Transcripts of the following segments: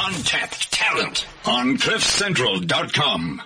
Untapped talent on CliffCentral.com.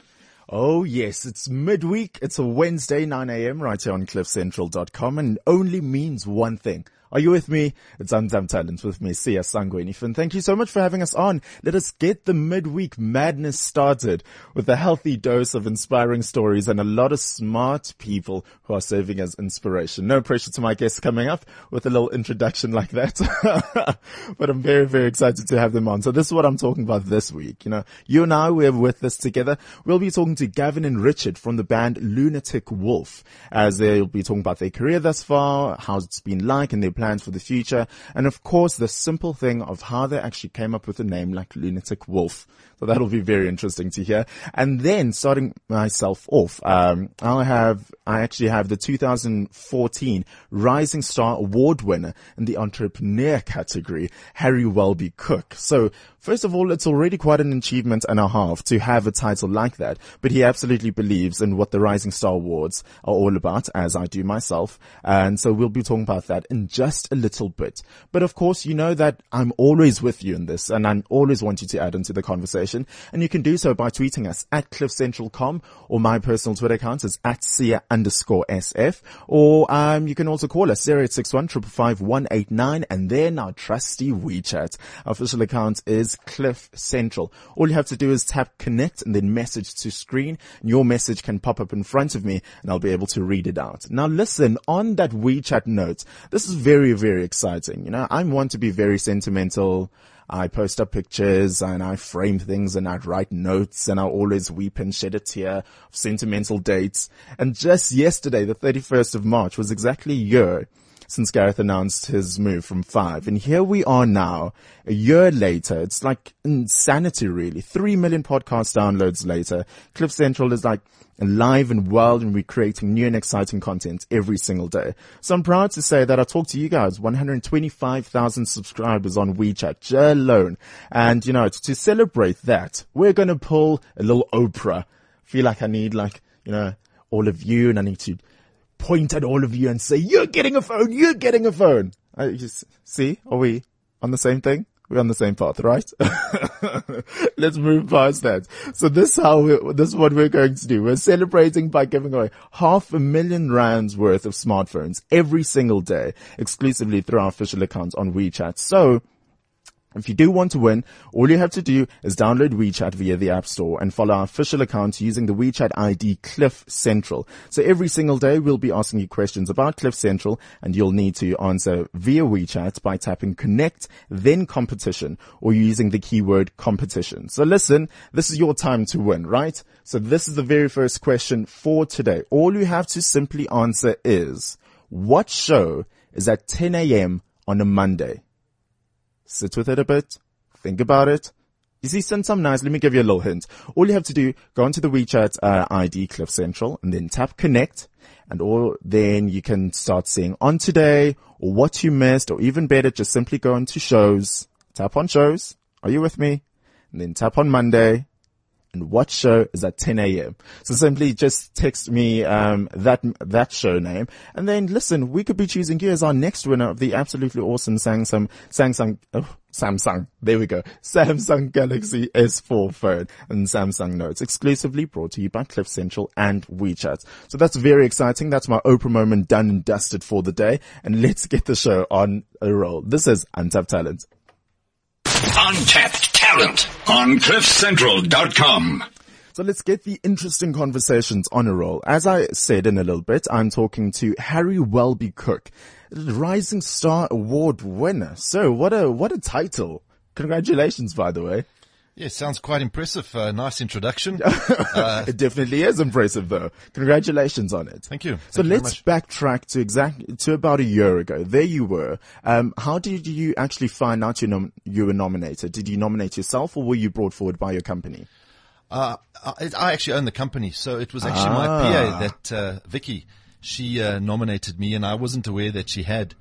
Oh yes, it's midweek. It's a Wednesday, 9 a.m. right here on CliffCentral.com and only means one thing. Are you with me? It's Untapped Talent with me, Sia Sangweni. And thank you so much for having us on. Let us get the midweek madness started with a healthy dose of inspiring stories and a lot of smart people who are serving as inspiration. No pressure to my guests coming up with a little introduction like that. but I'm very, very excited to have them on. So this is what I'm talking about this week. You know, you and I, we're with this together. We'll be talking to Gavin and Richard from the band Lunatic Wolf as they'll be talking about their career thus far, how it's been like and their plans for the future, and of course the simple thing of how they actually came up with a name like Lunatic Wolf. So that'll be very interesting to hear. And then starting myself off, um, i have, I actually have the 2014 Rising Star Award winner in the entrepreneur category, Harry Welby-Cooke. So first of all, it's already quite an achievement and a half to have a title like that, but he absolutely believes in what the Rising Star Awards are all about, as I do myself. And so we'll be talking about that in just a little bit. But of course, you know that I'm always with you in this and I always want you to add into the conversation conversation. And you can do so by tweeting us at cliffcentral.com or my personal Twitter account is at Sia underscore SF. Or, um, you can also call us 0861 189 and then our trusty WeChat. Official account is Cliff Central. All you have to do is tap connect and then message to screen. And your message can pop up in front of me and I'll be able to read it out. Now listen, on that WeChat note, this is very, very exciting. You know, I'm one to be very sentimental I post up pictures and I frame things and I write notes and I always weep and shed a tear of sentimental dates. And just yesterday, the 31st of March was exactly a year since Gareth announced his move from five. And here we are now, a year later. It's like insanity, really. Three million podcast downloads later. Cliff Central is like alive and well and we're creating new and exciting content every single day. So I'm proud to say that I talked to you guys, 125,000 subscribers on WeChat alone. And you know, to celebrate that, we're going to pull a little Oprah. feel like I need like, you know, all of you and I need to point at all of you and say, you're getting a phone, you're getting a phone. I just, see, are we on the same thing? We're on the same path, right? Let's move past that. So this is how we, this is what we're going to do. We're celebrating by giving away half a million rands worth of smartphones every single day, exclusively through our official accounts on WeChat. So if you do want to win, all you have to do is download WeChat via the App Store and follow our official account using the WeChat ID Cliff Central. So every single day we'll be asking you questions about Cliff Central and you'll need to answer via WeChat by tapping connect, then competition or using the keyword competition. So listen, this is your time to win, right? So this is the very first question for today. All you have to simply answer is what show is at 10 a.m. on a Monday? Sit with it a bit, think about it. You see, send some nice, let me give you a little hint. All you have to do, go into the WeChat uh, ID Cliff Central and then tap connect and all, then you can start seeing on today or what you missed or even better, just simply go into shows, tap on shows. Are you with me? And then tap on Monday and what show is at 10 a.m. So simply just text me um, that that show name, and then listen. We could be choosing you as our next winner of the absolutely awesome Samsung Samsung oh, Samsung. There we go, Samsung Galaxy S4 phone and Samsung Notes, exclusively brought to you by Cliff Central and WeChat. So that's very exciting. That's my Oprah moment done and dusted for the day, and let's get the show on a roll. This is Untapped Talent. Untapped talent on cliffcentral.com. So let's get the interesting conversations on a roll. As I said in a little bit, I'm talking to Harry Welby-Cooke, Rising Star Award winner. So what a, what a title. Congratulations, by the way. Yeah, sounds quite impressive. Uh, nice introduction. Uh, it definitely is impressive though. Congratulations on it. Thank you. So Thank let's backtrack to exactly, to about a year ago. There you were. Um, how did you actually find out you, nom- you were nominated? Did you nominate yourself or were you brought forward by your company? Uh, I, I, actually own the company, so it was actually ah. my PA that, uh, Vicky, she, uh, nominated me and I wasn't aware that she had.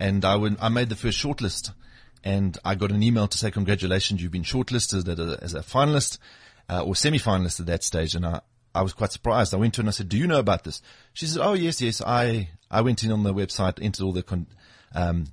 And I, went, I made the first shortlist and I got an email to say congratulations, you've been shortlisted as a, as a finalist uh, or semi-finalist at that stage, and I I was quite surprised. I went to her and I said, "Do you know about this?" She said, "Oh yes, yes. I I went in on the website, entered all the con- um,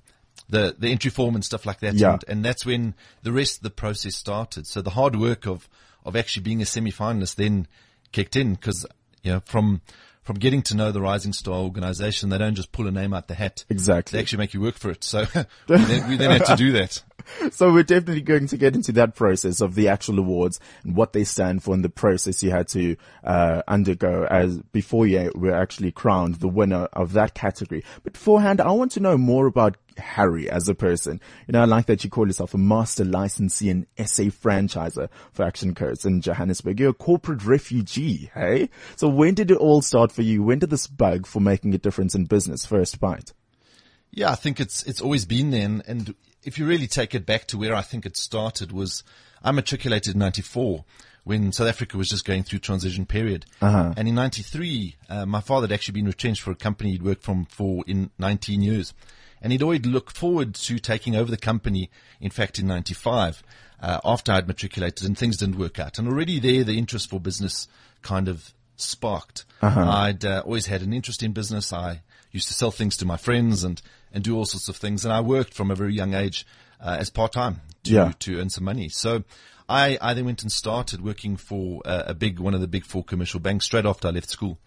the, the entry form and stuff like that. Yeah. And, and that's when the rest of the process started. So the hard work of, of actually being a semi-finalist then kicked in because, you know, from, from getting to know the Rising Star organization, they don't just pull a name out the hat. Exactly. They actually make you work for it. So we, then, we then had to do that. So we're definitely going to get into that process of the actual awards and what they stand for and the process you had to uh, undergo as before you were actually crowned the winner of that category. But beforehand, I want to know more about Harry as a person. You know, I like that you call yourself a master licensee and SA franchiser for Action Coach in Johannesburg. You're a corporate refugee, hey? So when did it all start for you? When did this bug for making a difference in business first bite? Yeah, I think it's it's always been there, and, and if you really take it back to where I think it started was I matriculated in '94 when South Africa was just going through transition period, and in '93 uh, my father had actually been retrenched for a company he'd worked from for in 19 years, and he'd always looked forward to taking over the company. In fact, in '95. Uh, after I'd matriculated and things didn't work out. And already there, the interest for business kind of sparked. I'd uh, always had an interest in business. I used to sell things to my friends and, and do all sorts of things. And I worked from a very young age uh, as part time to Yeah. to earn some money. So I, I then went and started working for uh, a big one of the big four commercial banks straight after I left school.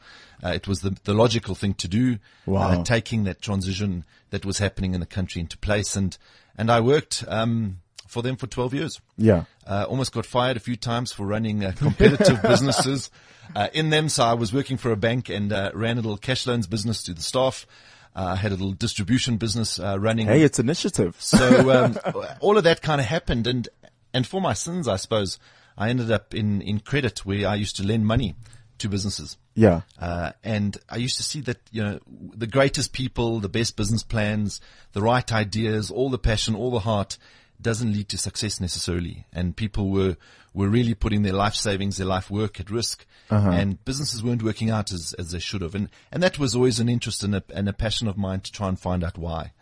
Uh, it was the, the logical thing to do, Wow. uh, taking that transition that was happening in the country into place. And, and I worked, um, for them for 12 years. Yeah. Uh, almost got fired a few times for running uh, competitive businesses uh, in them. So I was working for a bank and uh, ran a little cash loans business to the staff. Uh, I had a little distribution business uh, running. Hey, it's initiative. So um, all of that kind of happened, and and for my sins, I suppose, I ended up in in credit where I used to lend money to businesses. Yeah. Uh, and I used to see that, you know, the greatest people, the best business plans, the right ideas, all the passion, all the heart doesn't lead to success necessarily. And people were, were really putting their life savings, their life work at risk. And businesses weren't working out as, as they should have. And, and that was always an interest and a, and a passion of mine to try and find out why.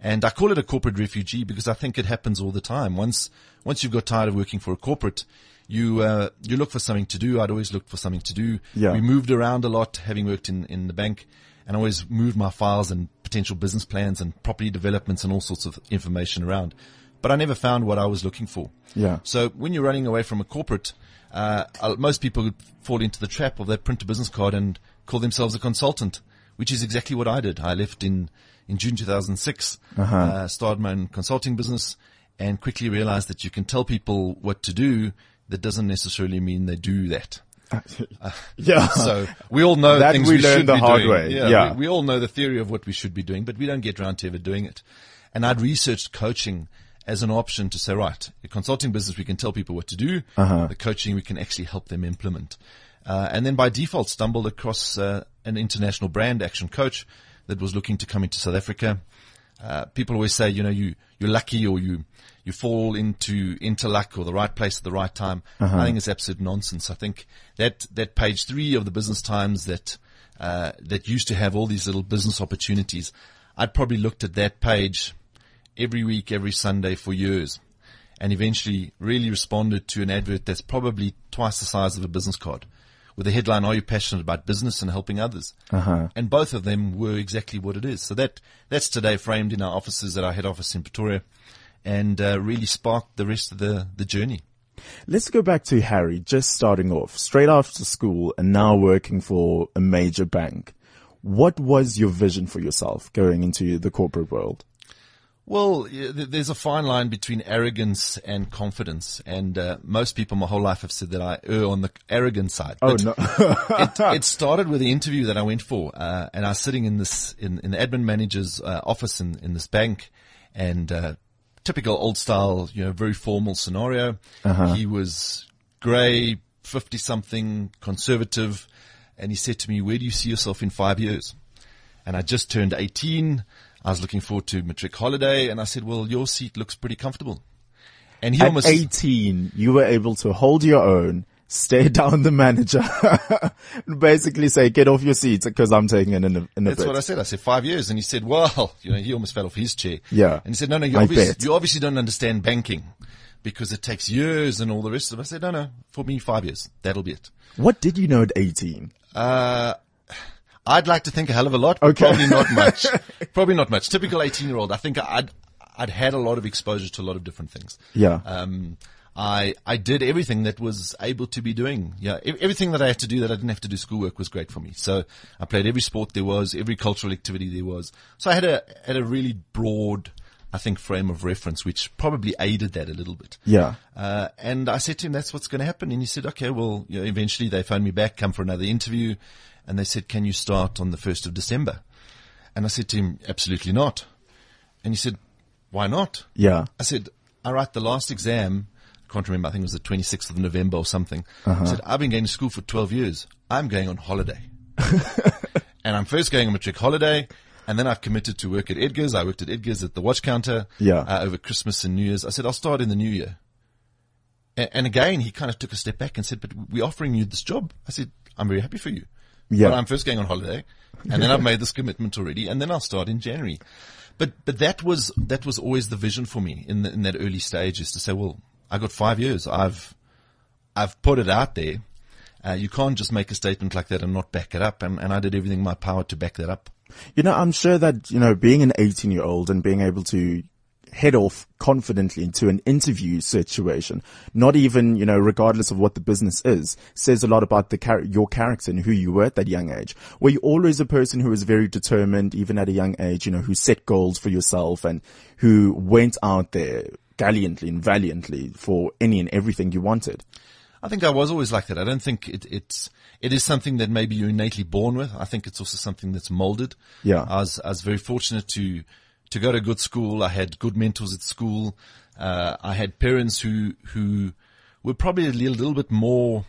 And I call it a corporate refugee because I think it happens all the time. Once, once you've got tired of working for a corporate, you, uh, you look for something to do. I'd always looked for something to do. Yeah. We moved around a lot, having worked in, in the bank and I always moved my files and potential business plans and property developments and all sorts of information around. But I never found what I was looking for. Yeah. So when you're running away from a corporate, uh, uh, most people would fall into the trap of they print a business card and call themselves a consultant, which is exactly what I did. I left in, in June 2006, uh started my own consulting business and quickly realized that you can tell people what to do. That doesn't necessarily mean they do that. Yeah. So we all know That things we we, learned the hard doing. way. Yeah, Yeah. We, we all know the theory of what we should be doing, but we don't get around to ever doing it. And I'd researched coaching as an option to say, right, the consulting business, we can tell people what to do. Uh-huh. The coaching, we can actually help them implement. Uh, and then by default stumbled across uh, an international brand action coach that was looking to come into South Africa. Uh, people always say, you know, you, you're lucky or you, you fall into, into luck or the right place at the right time. I think it's absolute nonsense. I think that, that page three of the business times that, uh, that used to have all these little business opportunities, I'd probably looked at that page every week, every Sunday for years and eventually really responded to an advert that's probably twice the size of a business card with the headline, are you passionate about business and helping others? Uh-huh. And both of them were exactly what it is. So that, that's today framed in our offices at our head office in Pretoria and uh, really sparked the rest of the, the journey. Let's go back to Harry, just starting off, straight after school and now working for a major bank. What was your vision for yourself going into the corporate world? Well, there's a fine line between arrogance and confidence, and uh, most people my whole life have said that I err on the arrogant side. Oh, But no. it, it started with the interview that I went for, uh, and I was sitting in this in, in the admin manager's uh, office in, in this bank, and uh, typical old style, you know, very formal scenario. He was grey, fifty something, conservative, and he said to me, "Where do you see yourself in five years?" And I just turned eighteen. I was looking forward to matric holiday, and I said, "Well, your seat looks pretty comfortable." And he At almost 18, you were able to hold your own, stare down the manager, and basically say, get off your seat because I'm taking it in a, in a That's bit. what I said. I said five years, and he said, "Well, you know, he almost fell off his chair." Yeah. and he said, "No, no, you obviously, you obviously don't understand banking because it takes years and all the rest of it." I said, "No, no, for me, five years. That'll be it." What did you know at 18? Uh, I'd like to think a hell of a lot, but Okay. probably not much. probably not much. Typical 18 year old. I think I'd, I'd had a lot of exposure to a lot of different things. Yeah. Um, I, I did everything that was able to be doing. Yeah. Everything that I had to do that I didn't have to do schoolwork was great for me. So I played every sport there was, every cultural activity there was. So I had a, had a really broad, I think, frame of reference, which probably aided that a little bit. Yeah. Uh, and I said to him, that's what's going to happen. And he said, okay, well, you know, eventually they phoned me back, come for another interview. And they said, can you start on the 1st of December? And I said to him, absolutely not. And he said, why not? Yeah. I said, I write the last exam. I can't remember. I think it was the 26th of November or something. I said, I've been going to school for 12 years. I'm going on holiday. and I'm first going on matric holiday. And then I've committed to work at Edgar's. I worked at Edgar's at the watch counter. Yeah. Uh, over Christmas and New Year's. I said, I'll start in the new year. A- And again, he kind of took a step back and said, but we're offering you this job. I said, I'm very happy for you. Yeah. But I'm first going on holiday and then I've made this commitment already and then I'll start in January. But, but that was, that was always the vision for me in the, in that early stage is to say, well, I got five years. I've, I've put it out there. Uh, you can't just make a statement like that and not back it up. And, and I did everything in my power to back that up. You know, I'm sure that, you know, being an 18 year old and being able to head off confidently into an interview situation, not even, you know, regardless of what the business is, says a lot about the char- your character and who you were at that young age. Were you always a person who was very determined, even at a young age, you know, who set goals for yourself and who went out there gallantly and valiantly for any and everything you wanted? I think I was always like that. I don't think it, it's, it is something that maybe you're innately born with. I think it's also something that's molded. Yeah. I was, I was very fortunate to, to go to good school. I had good mentors at school. Uh, I had parents who, who were probably a little, little bit more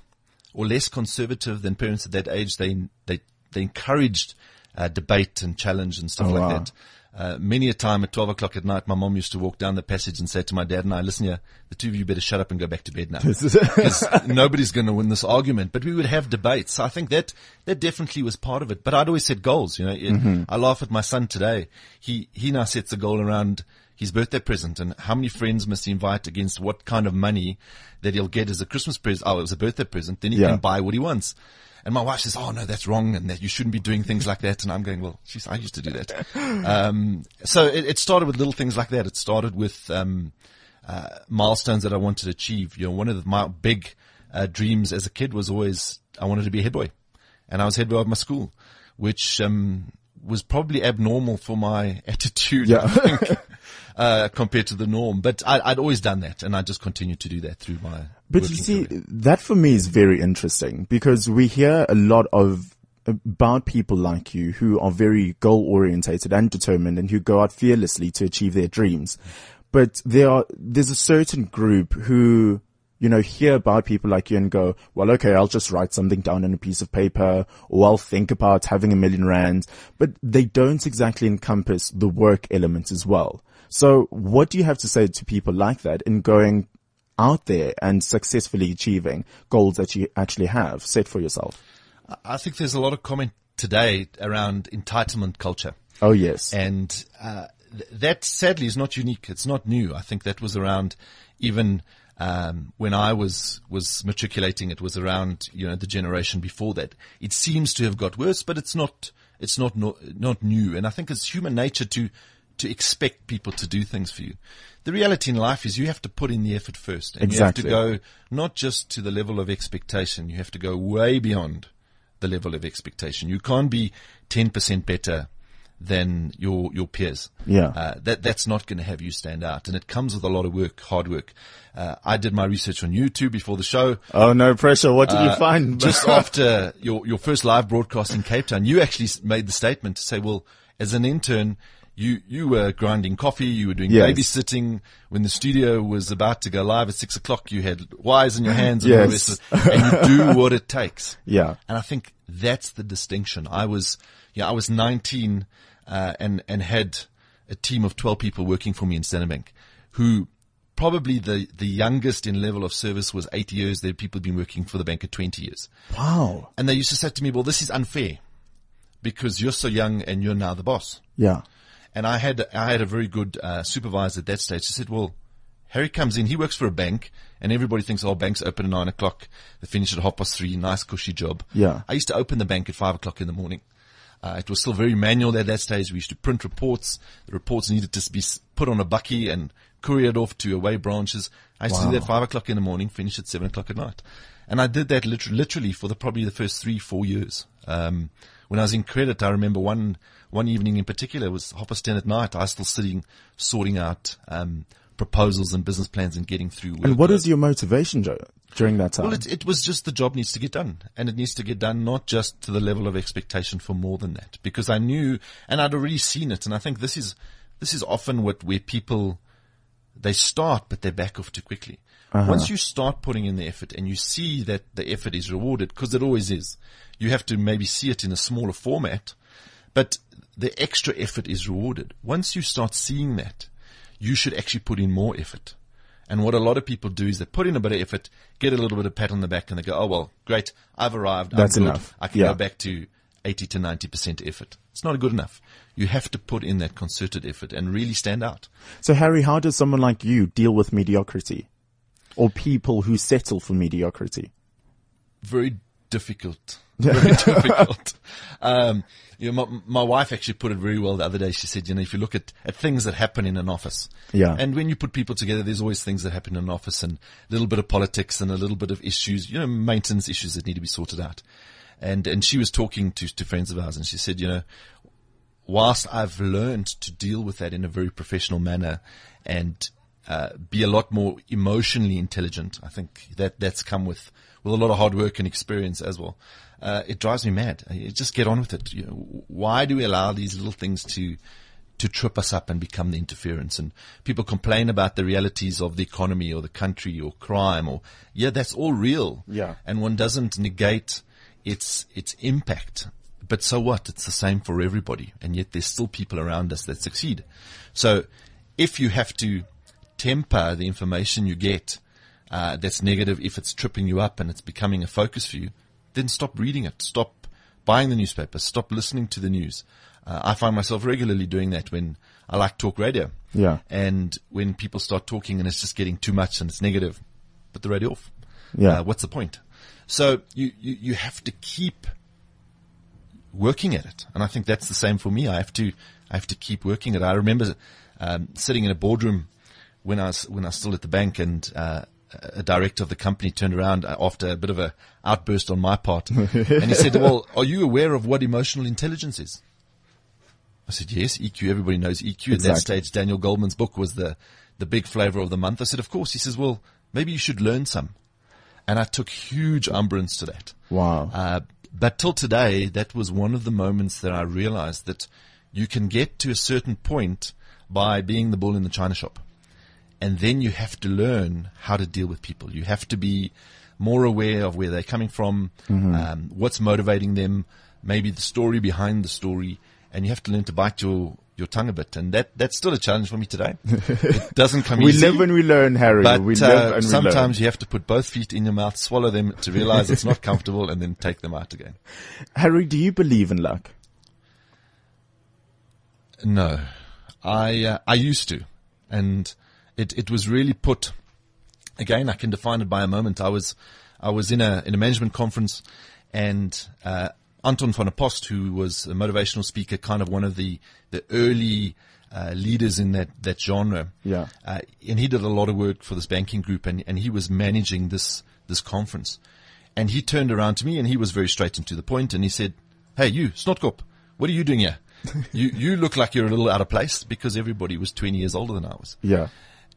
or less conservative than parents at that age. They, they, they encouraged, uh, debate and challenge and stuff Oh, like wow. that. Uh, many a time at 12 o'clock at night, my mom used to walk down the passage and say to my dad and I, listen here, the two of you better shut up and go back to bed now. Because nobody's going to win this argument, but we would have debates. I think that, that definitely was part of it, but I'd always set goals, you know, it, I laugh at my son today. He, he now sets a goal around his birthday present and how many friends must he invite against what kind of money that he'll get as a Christmas present. Oh, it was a birthday present. Then he Yeah. can buy what he wants. And my wife says, "Oh no, that's wrong, and that you shouldn't be doing things like that." And I'm going, "Well, geez, I used to do that." Um, so it, it started with little things like that. It started with um, uh, milestones that I wanted to achieve. You know, one of the, my big uh, dreams as a kid was always I wanted to be a head boy, and I was head boy of my school, which um, was probably abnormal for my attitude. Yeah. Uh, compared to the norm, but I, I'd always done that, and I just continued to do that through my. But you see, career. that for me is very interesting because we hear a lot of about people like you who are very goal orientated and determined and who go out fearlessly to achieve their dreams. But there are, there's a certain group who, you know, hear about people like you and go, well, okay, I'll just write something down on a piece of paper or I'll think about having a million rand, but they don't exactly encompass the work element as well. So what do you have to say to people like that in going out there and successfully achieving goals that you actually have set for yourself. I think there's a lot of comment today around entitlement culture. Oh yes. And uh, th- that sadly is not unique. It's not new. I think that was around even um, when I was was matriculating. It was around you know the generation before that. It seems to have got worse, but it's not. It's not no, not new. And I think it's human nature to to expect people to do things for you. The reality in life is you have to put in the effort first, and Exactly. you have to go not just to the level of expectation. You have to go way beyond the level of expectation. You can't be ten percent better than your your peers. Yeah. Uh, that that's not going to have you stand out, and it comes with a lot of work, hard work. Uh, I did my research on YouTube before the show. Oh no pressure. What did you Uh, find? just after your your first live broadcast in Cape Town, you actually made the statement to say, "Well, as an intern." You, you were grinding coffee, you were doing Yes. babysitting. When the studio was about to go live at six o'clock, you had wires in your hands and, all the Yes. rest of it, and you do what it takes. Yeah. And I think that's the distinction. I was, yeah, I was 19, uh, and, and had a team of 12 people working for me in Standard Bank who probably the, the youngest in level of service was eight years. There people who've been working for the bank at 20 years. wow. And they used to say to me, well, this is unfair because you're so young and you're now the boss. Yeah. And I had, I had a very good, uh, supervisor at that stage. He said, well, Harry comes in, he works for a bank and everybody thinks, oh, banks open at nine o'clock. They finish at half past three. Nice cushy job. Yeah. I used to open the bank at five o'clock in the morning. Uh, it was still very manual at that stage. We used to print reports. The reports needed to be put on a bucky and couriered off to away branches. I used to do that five o'clock in the morning, finish at seven o'clock at night. And I did that literally, literally for the, probably the first three, four years. Um, when I was in credit, I remember one, one evening in particular, it was half past ten at night. I was still sitting, sorting out, um, proposals and business plans and getting through. And what is your motivation, Joe, during that time? Well, it, it was just the job needs to get done, and it needs to get done not just to the level of expectation for more than that, because I knew, and I'd already seen it, and I think this is this is often what where people they start, but they back off too quickly. Once you start putting in the effort and you see that the effort is rewarded, because it always is, you have to maybe see it in a smaller format, but the extra effort is rewarded. Once you start seeing that, you should actually put in more effort. And what a lot of people do is they put in a bit of effort, get a little bit of pat on the back, and they go, "Oh well, great, I've arrived. That's enough. I can Yeah. go back to 80 to 90 percent effort." It's not good enough. You have to put in that concerted effort and really stand out. So Harry, how does someone like you deal with mediocrity? Or people who settle for mediocrity? very difficult. Very difficult. Um, you know, my, my wife actually put it very well the other day. She said, you know, if you look at, at things that happen in an office, Yeah. and when you put people together, there's always things that happen in an office and a little bit of politics and a little bit of issues, you know, maintenance issues that need to be sorted out. And, and she was talking to, to friends of ours and she said, you know, whilst I've learned to deal with that in a very professional manner and uh, be a lot more emotionally intelligent, I think that that's come with with a lot of hard work and experience as well. Uh, it drives me mad. I- just get on with it. You know, why do we allow these little things to to trip us up and become the interference? And people complain about the realities of the economy or the country or crime or yeah, that's all real. Yeah. and one doesn't negate its its impact. But so what? It's the same for everybody, and yet there's still people around us that succeed. So, if you have to temper the information you get uh, that's negative, if it's tripping you up and it's becoming a focus for you, then stop reading it. Stop buying the newspaper. Stop listening to the news. Uh, I find myself regularly doing that when I like talk radio. Yeah. And when people start talking and it's just getting too much and it's negative, put the radio off. Yeah. Uh, what's the point? So you, you, you have to keep working at it. And I think that's the same for me. I have to, I have to keep working at it. I remember, um, sitting in a boardroom when I was, when I was still at the bank and, uh, a director of the company turned around after a bit of a outburst on my part and he said, well, are you aware of what emotional intelligence is? I said, yes, EQ. Everybody knows EQ. At that stage, Daniel Goleman's book was the, the big flavor of the month. I said, of course. He says, well, maybe you should learn some. And I took huge umbrance to that. Wow. Uh, but till today, that was one of the moments that I realized that you can get to a certain point by being the bull in the china shop. And then you have to learn how to deal with people. You have to be more aware of where they're coming from, um, what's motivating them, maybe the story behind the story, and you have to learn to bite your, your tongue a bit. And that, that's still a challenge for me today. it doesn't come we easy. live and we learn, Harry. But we uh, live and we sometimes learn. you have to put both feet in your mouth, swallow them to realize it's not comfortable, and then take them out again. Harry, do you believe in luck? No, I uh, I used to, and it it was really put. Again, I can define it by a moment. I was I was in a in a management conference, and uh, Anton van der Post, who was a motivational speaker, kind of one of the the early uh, leaders in that that genre. Yeah. uh, and he did a lot of work for this banking group, and and he was managing this this conference. And he turned around to me, and he was very straight and to the point, and he said, "Hey, you, Snotkop, what are you doing here? you you look like you're a little out of place because everybody was 20 years older than I was." Yeah.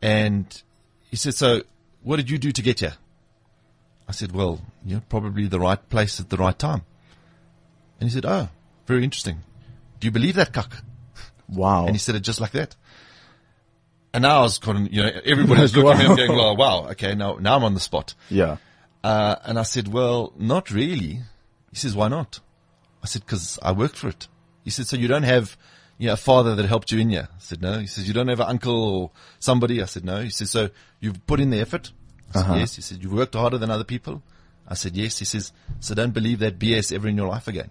And he said, "So, what did you do to get here?" I said, "Well, you know, probably the right place at the right time." And he said, "Oh, very interesting. Do you believe that, Kak?" Wow. And he said it just like that. And now I was kind of, you know, everybody was looking at me and going, well, wow, okay, now, now I'm on the spot. yeah. Uh, and I said, well, not really. He says, why not? I said, cause I worked for it. He said, so you don't have, know, a father that helped you in here? I said, no. He says, you don't have an uncle or somebody? I said, no. He says, so you've put in the effort? I said, uh-huh. yes. He said, you've worked harder than other people? I said, yes. He says, so don't believe that BS ever in your life again.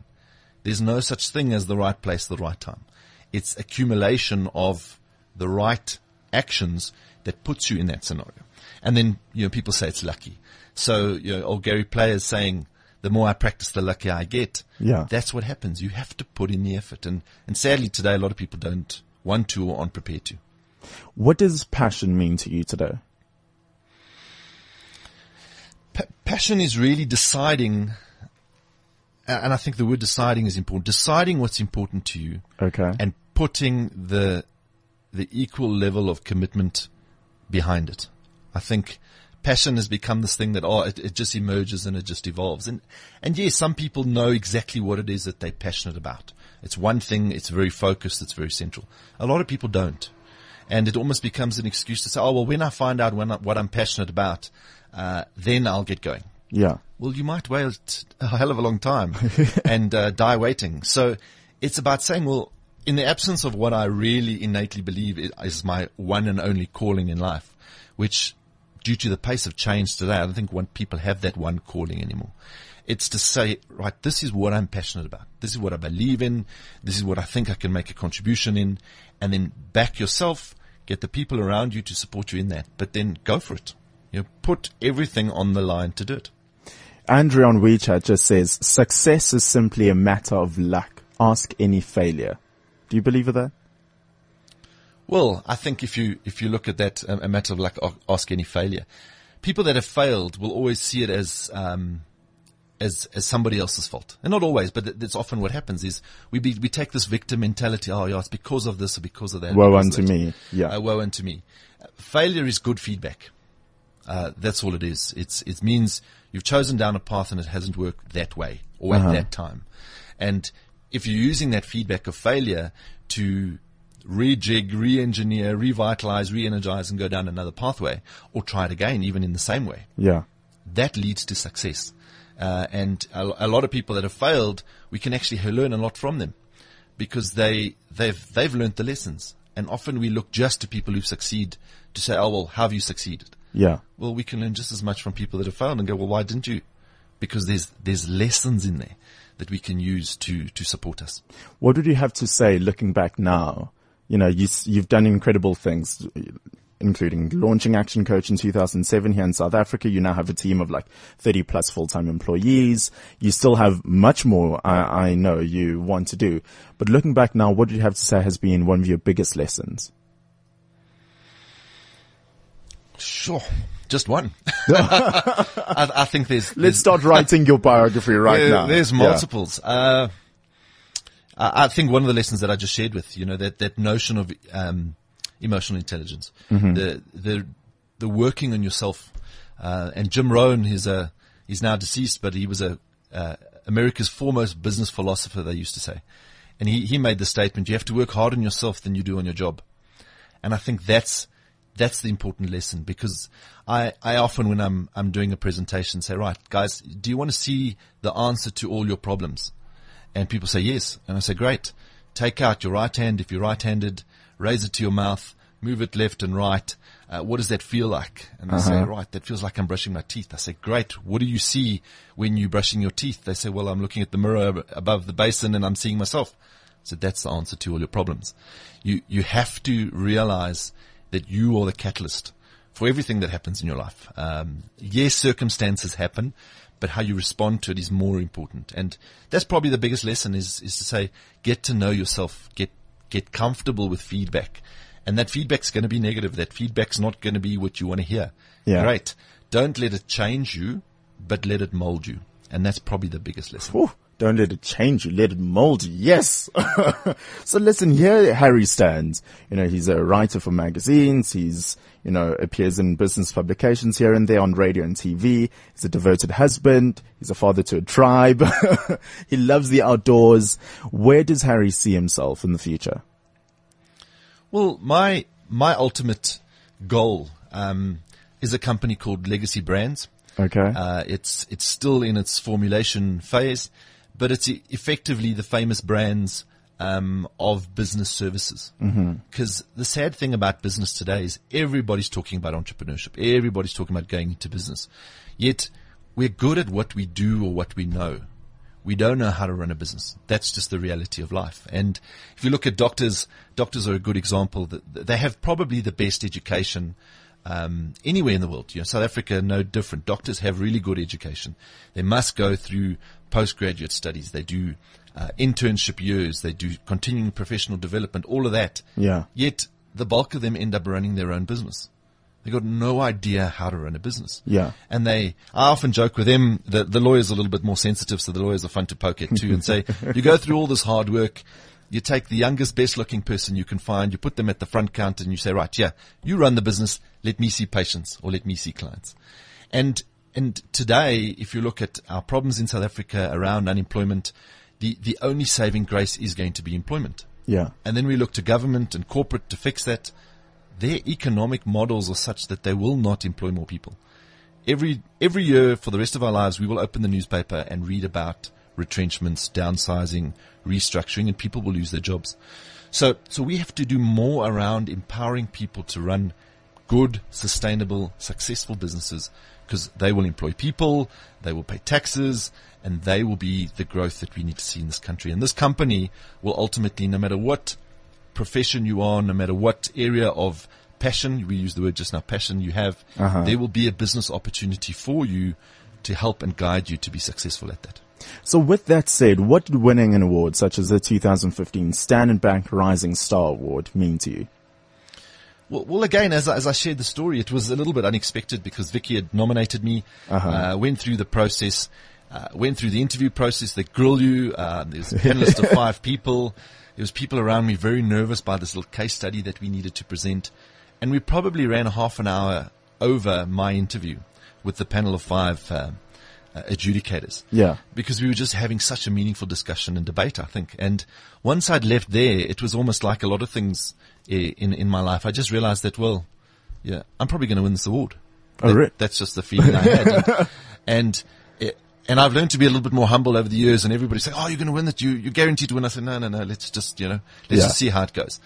There's no such thing as the right place, the right time. It's accumulation of the right actions that puts you in that scenario. And then, you know, people say it's lucky. So, you know, old Gary Player is saying the more I practice, the luckier I get. Yeah. That's what happens. You have to put in the effort. And, and sadly today, a lot of people don't want to or aren't prepared to. What does passion mean to you today? Pa- passion is really deciding, and I think the word deciding is important, deciding what's important to you Okay. and putting the, the equal level of commitment behind it. I think passion has become this thing that, oh, it, it just emerges and it just evolves. And, and yes, some people know exactly what it is that they're passionate about. It's one thing, it's very focused, it's very central. A lot of people don't. And it almost becomes an excuse to say, oh, well, when I find out when I, what I'm passionate about, uh, then I'll get going. yeah. Well, you might wait a hell of a long time and uh, die waiting. So it's about saying, well, in the absence of what I really innately believe is my one and only calling in life, which due to the pace of change today, I don't think one people have that one calling anymore. It's to say, right, this is what I'm passionate about. This is what I believe in. This is what I think I can make a contribution in. And then back yourself, get the people around you to support you in that, but then go for it. You know, put everything on the line to do it. Andrew on WeChat just says, success is simply a matter of luck. Ask any failure. Do you believe in that? Well, I think if you if you look at that, a, a matter of like ask any failure, people that have failed will always see it as um, as as somebody else's fault, and not always, but that's often what happens. Is we be, we take this victim mentality. Oh, yeah, it's because of this or because of that. Woe unto that. me. Yeah. Uh, woe unto me. Uh, Failure is good feedback. Uh, that's all it is. It's it means you've chosen down a path and it hasn't worked that way or Uh-huh. at that time. And if you're using that feedback of failure to rejig, re-engineer, revitalize, re-energize, and go down another pathway, or try it again, even in the same way, Yeah. that leads to success. Uh, and a, a lot of people that have failed, we can actually learn a lot from them because they they've they've learned the lessons. And often we look just to people who succeed to say, "Oh well, how have you succeeded?" Yeah. Well, we can learn just as much from people that have failed and go, "Well, why didn't you?" Because there's there's lessons in there that we can use to to support us. What would you have to say looking back now? You know, you, you've done incredible things, including launching Action Coach in 2007 here in South Africa. You now have a team of like 30 plus full-time employees. You still have much more, I, I know you want to do. But looking back now, what do you have to say has been one of your biggest lessons? Sure, just one. I, I think there's Let's start writing your biography right There- now. There's Yeah. multiples. Uh, I, I think one of the lessons that I just shared with you know that that notion of um, emotional intelligence, Mm-hmm. the the the working on yourself. Uh, and Jim Rohn, is a he's now deceased, but he was a uh, America's foremost business philosopher. They used to say, and he he made the statement: you have to work harder on yourself than you do on your job. And I think that's that's the important lesson because I, I often when I'm I'm doing a presentation say, right, guys, do you want to see the answer to all your problems? And people say yes. And I say, great. Take out your right hand if you're right-handed, raise it to your mouth, move it left and right. Uh, what does that feel like? And they say, right, that feels like I'm brushing my teeth. I say, great. What do you see when you're brushing your teeth? They say, well, I'm looking at the mirror above the basin and I'm seeing myself. So that's the answer to all your problems. You, you have to realize that you are the catalyst for everything that happens in your life. Um, yes, circumstances happen, but how you respond to it is more important. And that's probably the biggest lesson is, is to say, get to know yourself, get, get comfortable with feedback. And that feedback's going to be negative. That feedback's not going to be what you want to hear. Yeah. Great. Don't let it change you, but let it mold you. And that's probably the biggest lesson. Whew, don't let it change you, let it mold you. Yes. so listen, here Harry stands. You know, he's a writer for magazines. He's, you know, appears in business publications here and there on radio and TV. He's a devoted husband. He's a father to a tribe. he loves the outdoors. Where does Harry see himself in the future? Well, my my ultimate goal um, is a company called Legacy Brands. Okay. Uh, it's it's still in its formulation phase, but it's effectively the famous brands um, of business services. Because the sad thing about business today is everybody's talking about entrepreneurship. Everybody's talking about going into business. Yet we're good at what we do or what we know. We don't know how to run a business. That's just the reality of life. And if you look at doctors, doctors are a good example. They have probably the best education um, anywhere in the world. You know, South Africa, no different. Doctors have really good education. They must go through postgraduate studies. They do uh, internship years. They do continuing professional development. All of that. Yeah. Yet the bulk of them end up running their own business. They got no idea how to run a business. Yeah. And they, I often joke with them, the, the lawyers are a little bit more sensitive, so the lawyers are fun to poke at too and say, you go through all this hard work, you take the youngest, best looking person you can find, you put them at the front counter and you say, right, yeah, you run the business, let me see patients or let me see clients. And, and today, if you look at our problems in South Africa around unemployment, the, the only saving grace is going to be employment. Yeah. And then we look to government and corporate to fix that. Their economic models are such that they will not employ more people. Every, every year for the rest of our lives, we will open the newspaper and read about retrenchments, downsizing, restructuring, and people will lose their jobs. So, so we have to do more around empowering people to run good, sustainable, successful businesses because they will employ people, they will pay taxes, and they will be the growth that we need to see in this country. And this company will ultimately, no matter what profession you are, no matter what area of passion, we use the word just now, passion you have, Uh-huh. there will be a business opportunity for you to help and guide you to be successful at that. So with that said, what did winning an award such as the 2015 Standard Bank Rising Star Award mean to you? Well, well again, as I, as I shared the story, it was a little bit unexpected because Vicky had nominated me, Uh-huh. uh, went through the process, uh, went through the interview process. They grill you. Uh, there's a panelist of five people. There was people around me very nervous by this little case study that we needed to present. And we probably ran half an hour over my interview with the panel of five, uh, uh, adjudicators Yeah. because we were just having such a meaningful discussion and debate, I think. And once I'd left there, it was almost like a lot of things in, in my life. I just realized that, well, yeah, I'm probably going to win this award. Oh, That- really? That's just the feeling I had. And, and, it- and I've learned to be a little bit more humble over the years and everybody say, oh, you're going to win that. You, you're guaranteed to win. I said, no, no, no, let's just, you know, let's Yeah. just see how it goes.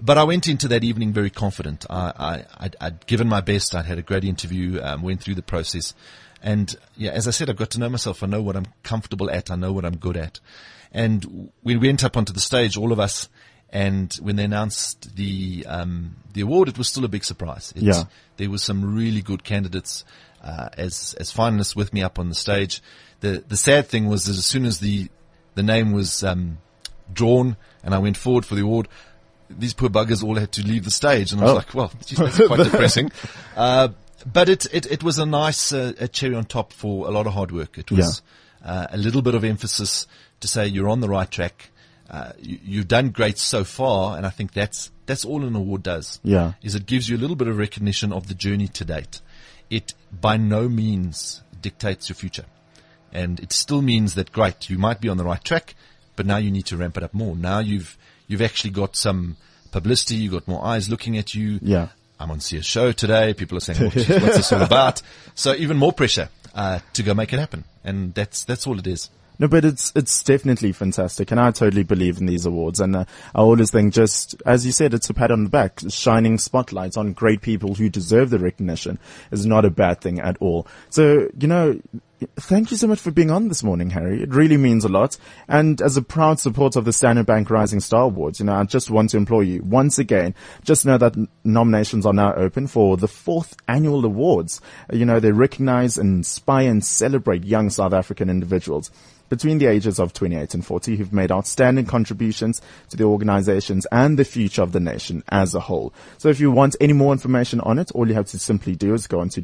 But I went into that evening very confident. I, I, I'd, I'd given my best. I'd had a great interview, um, went through the process. And yeah, as I said, I've got to know myself. I know what I'm comfortable at. I know what I'm good at. And when we went up onto the stage, all of us. And when they announced the, um, the award, it was still a big surprise. It, Yeah. There was some really good candidates, uh, as, as finalists with me up on the stage. The, the sad thing was that as soon as the, the name was, um, drawn and I went forward for the award, these poor buggers all had to leave the stage, and I was Oh. like, "Well, geez, that's quite depressing." Uh, but it, it it was a nice uh, a cherry on top for a lot of hard work. It was uh, a little bit of emphasis to say you're on the right track. Uh, you, you've done great so far, and I think that's that's all an award does. Yeah. is it gives you a little bit of recognition of the journey to date. It by no means dictates your future, and it still means that great, you might be on the right track, but now you need to ramp it up more. Now you've you've actually got some publicity, you've got more eyes looking at you. Yeah. I'm on Sia's show today. People are saying, well, geez, what's this all about? So even more pressure, uh, to go make it happen. And that's, that's all it is. No, but it's it's definitely fantastic, and I totally believe in these awards. And uh, I always think, just as you said, it's a pat on the back, shining spotlights on great people who deserve the recognition is not a bad thing at all. So you know, thank you so much for being on this morning, Harry. It really means a lot. And as a proud supporter of the Standard Bank Rising Star Awards, you know, I just want to implore you once again, just know that nominations are now open for the fourth annual awards. You know, they recognize, and inspire, and celebrate young South African individuals between the ages of 28 and 40 who've made outstanding contributions to the organizations and the future of the nation as a whole. So if you want any more information on it, all you have to simply do is go on to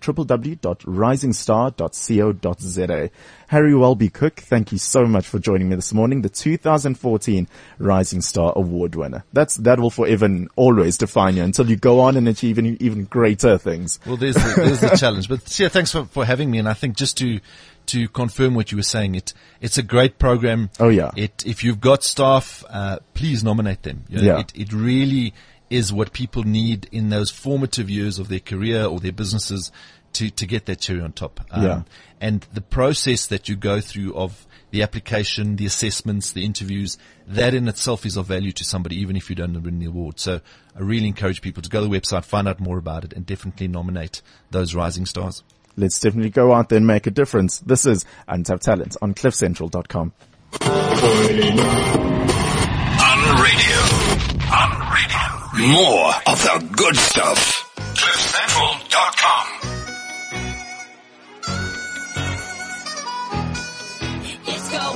www.risingstar.co.za. Harry Welby-Cooke, thank you so much for joining me this morning, the 2014 Rising Star Award winner. That's, that will forever and always define you until you go on and achieve even, even greater things. Well, there's the, there's the challenge. But yeah, thanks for, for having me. And I think just to, to confirm what you were saying, it, it's a great program. Oh, yeah. It, if you've got staff, uh, please nominate them. You know, Yeah. It, it really is what people need in those formative years of their career or their businesses to, to get that cherry on top. Um, Yeah. And the process that you go through of the application, the assessments, the interviews, that in itself is of value to somebody, even if you don't win the award. So I really encourage people to go to the website, find out more about it, and definitely nominate those rising stars. Let's definitely go out there and make a difference. This is Untapped Talent on cliffcentral.com. On radio. On radio. More of the good stuff. CliffCentral.com.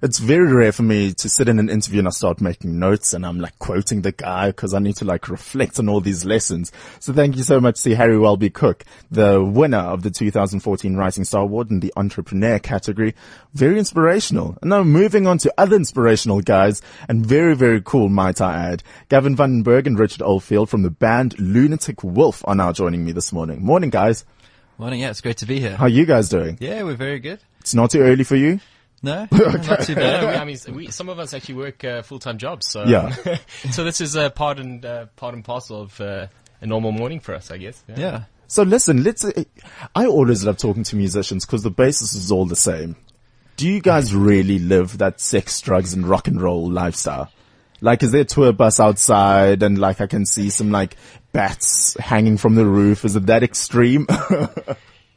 It's very rare for me to sit in an interview and I start making notes and I'm like quoting the guy because I need to like reflect on all these lessons. So thank you so much to Harry Welby-Cooke, the winner of the 2014 Rising Star Award in the entrepreneur category. Very inspirational. And now moving on to other inspirational guys and very, very cool, might I add. Gavin Vandenberg and Richard Oldfield from the band Lunatic Wolf are now joining me this morning. Morning guys. Morning, yeah, it's great to be here. How are you guys doing? Yeah, we're very good. It's not too early for you? No, not too Yeah, bad. we- I mean, we, some of us actually work uh, full-time jobs, so Yeah. so this is uh, part and uh, part and parcel of uh, a normal morning for us, I guess. Yeah. So listen, let's, uh, I always love talking to musicians because the basis is all the same. Do you guys really live that sex, drugs and rock and roll lifestyle? Like, is there a tour bus outside and like I can see some like bats hanging from the roof? Is it that extreme?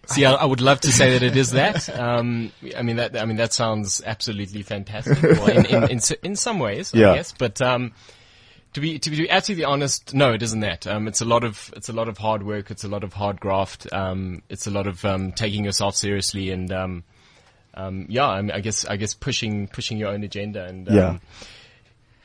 See, I, I would love to say that it is that. Um, I mean, that I mean that sounds absolutely fantastic. Well, in, in, in, in some ways, Yeah. I guess, but um, to be to be absolutely honest, no, it isn't that. Um, it's a lot of it's a lot of hard work. It's a lot of hard graft. Um, it's a lot of um, taking yourself seriously and um, um, yeah, I, mean, I guess I guess pushing pushing your own agenda and Yeah.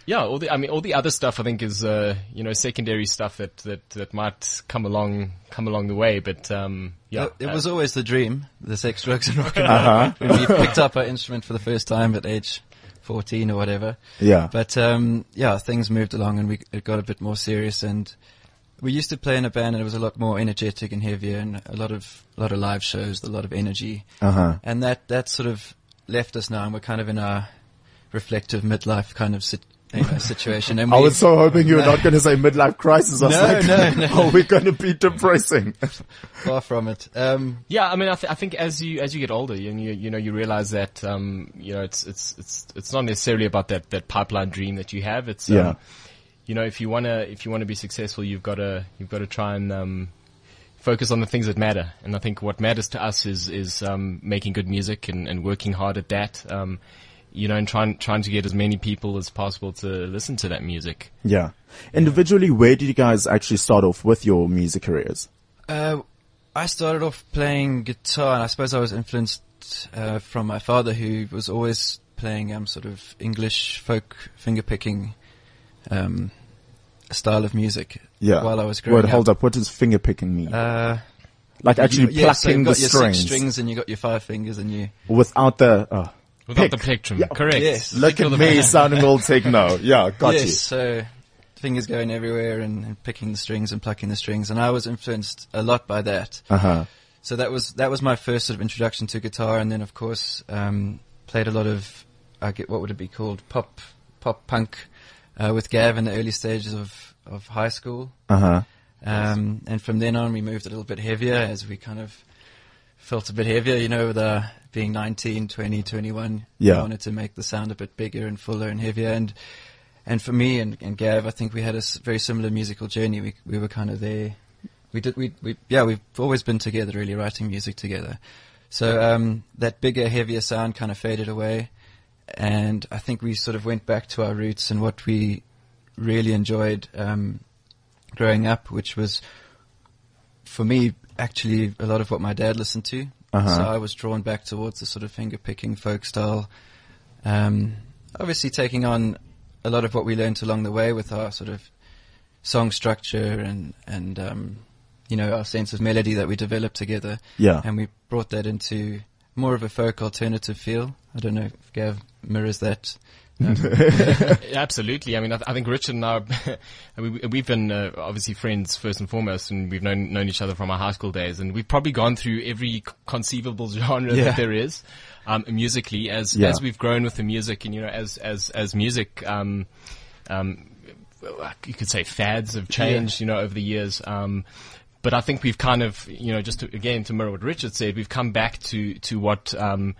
yeah, all the I mean all the other stuff I think is uh, you know secondary stuff that, that, that might come along come along the way, but um, yeah, It, it uh, was always the dream, the sex, drugs, and rock and roll. When we picked up our instrument for the first time at age 14 or whatever. yeah. But um, yeah, things moved along and we it got a bit more serious. And we used to play in a band, and it was a lot more energetic and heavier, and a lot of a lot of live shows, a lot of energy. Uh huh. And that that sort of left us now, and we're kind of in our reflective midlife kind of sit, you know, situation. And I we- was so hoping you were not going to say midlife crisis. I was No, like, no, no. oh, we're going to be depressing. far from it. Um, Yeah, I mean, I, th- I think as you as you get older, you you, you know you realize that um, you know it's it's it's it's not necessarily about that, that pipeline dream that you have. It's um, Yeah. you know if you wanna if you wanna be successful, you've got to you've got to try and um, focus on the things that matter. And I think what matters to us is is um, making good music and, and working hard at that. You know, and trying trying to get as many people as possible to listen to that music. Yeah. Individually, where did you guys actually start off with your music careers? Uh, I started off playing guitar, and I suppose I was influenced uh, from my father, who was always playing um, sort of English folk fingerpicking um, style of music. Yeah. While I was growing Wait, hold up. What does finger picking mean? Uh, like actually you, yeah, so plucking you've the got your strings, six strings, and you got your five fingers, and you. without the. Oh. Without Pick. the plectrum, Yeah. correct? Yes. Look Pick at me the- sounding all techno. Yeah, got yes, you. so fingers going everywhere and, and picking the strings and plucking the strings, and I was influenced a lot by that. Uh huh. So that was that was my first sort of introduction to guitar, and then of course um, played a lot of I get what would it be called pop pop punk uh, with Gav in the early stages of of high school, Uh huh. um, and from then on we moved a little bit heavier as we kind of felt a bit heavier, you know, with uh, being 19, 20, 21. Yeah. we wanted to make the sound a bit bigger and fuller and heavier, and and for me and, and Gav, I think we had a very similar musical journey. We we were kind of there. We did we we yeah we've always been together, really writing music together. So um, that bigger, heavier sound kind of faded away, and I think we sort of went back to our roots and what we really enjoyed um, growing up, which was for me actually a lot of what my dad listened to. Uh-huh. So I was drawn back towards the sort of finger picking folk style. Um, obviously taking on a lot of what we learned along the way with our sort of song structure and and um, you know our sense of melody that we developed together. Yeah. and we brought that into more of a folk alternative feel. I don't know if Gav mirrors that. Absolutely. I mean, I, th- I think Richard and I, I mean, we- we've been uh, obviously friends first and foremost, and we've known known each other from our high school days, and we've probably gone through every conceivable genre Yeah. that there is, um, musically. As Yeah. as we've grown with the music, and you know, as as as music, um, um, you could say fads have changed, you know, over the years. Um, but I think we've kind of, you know, just to, again to mirror what Richard said, we've come back to to what. Um,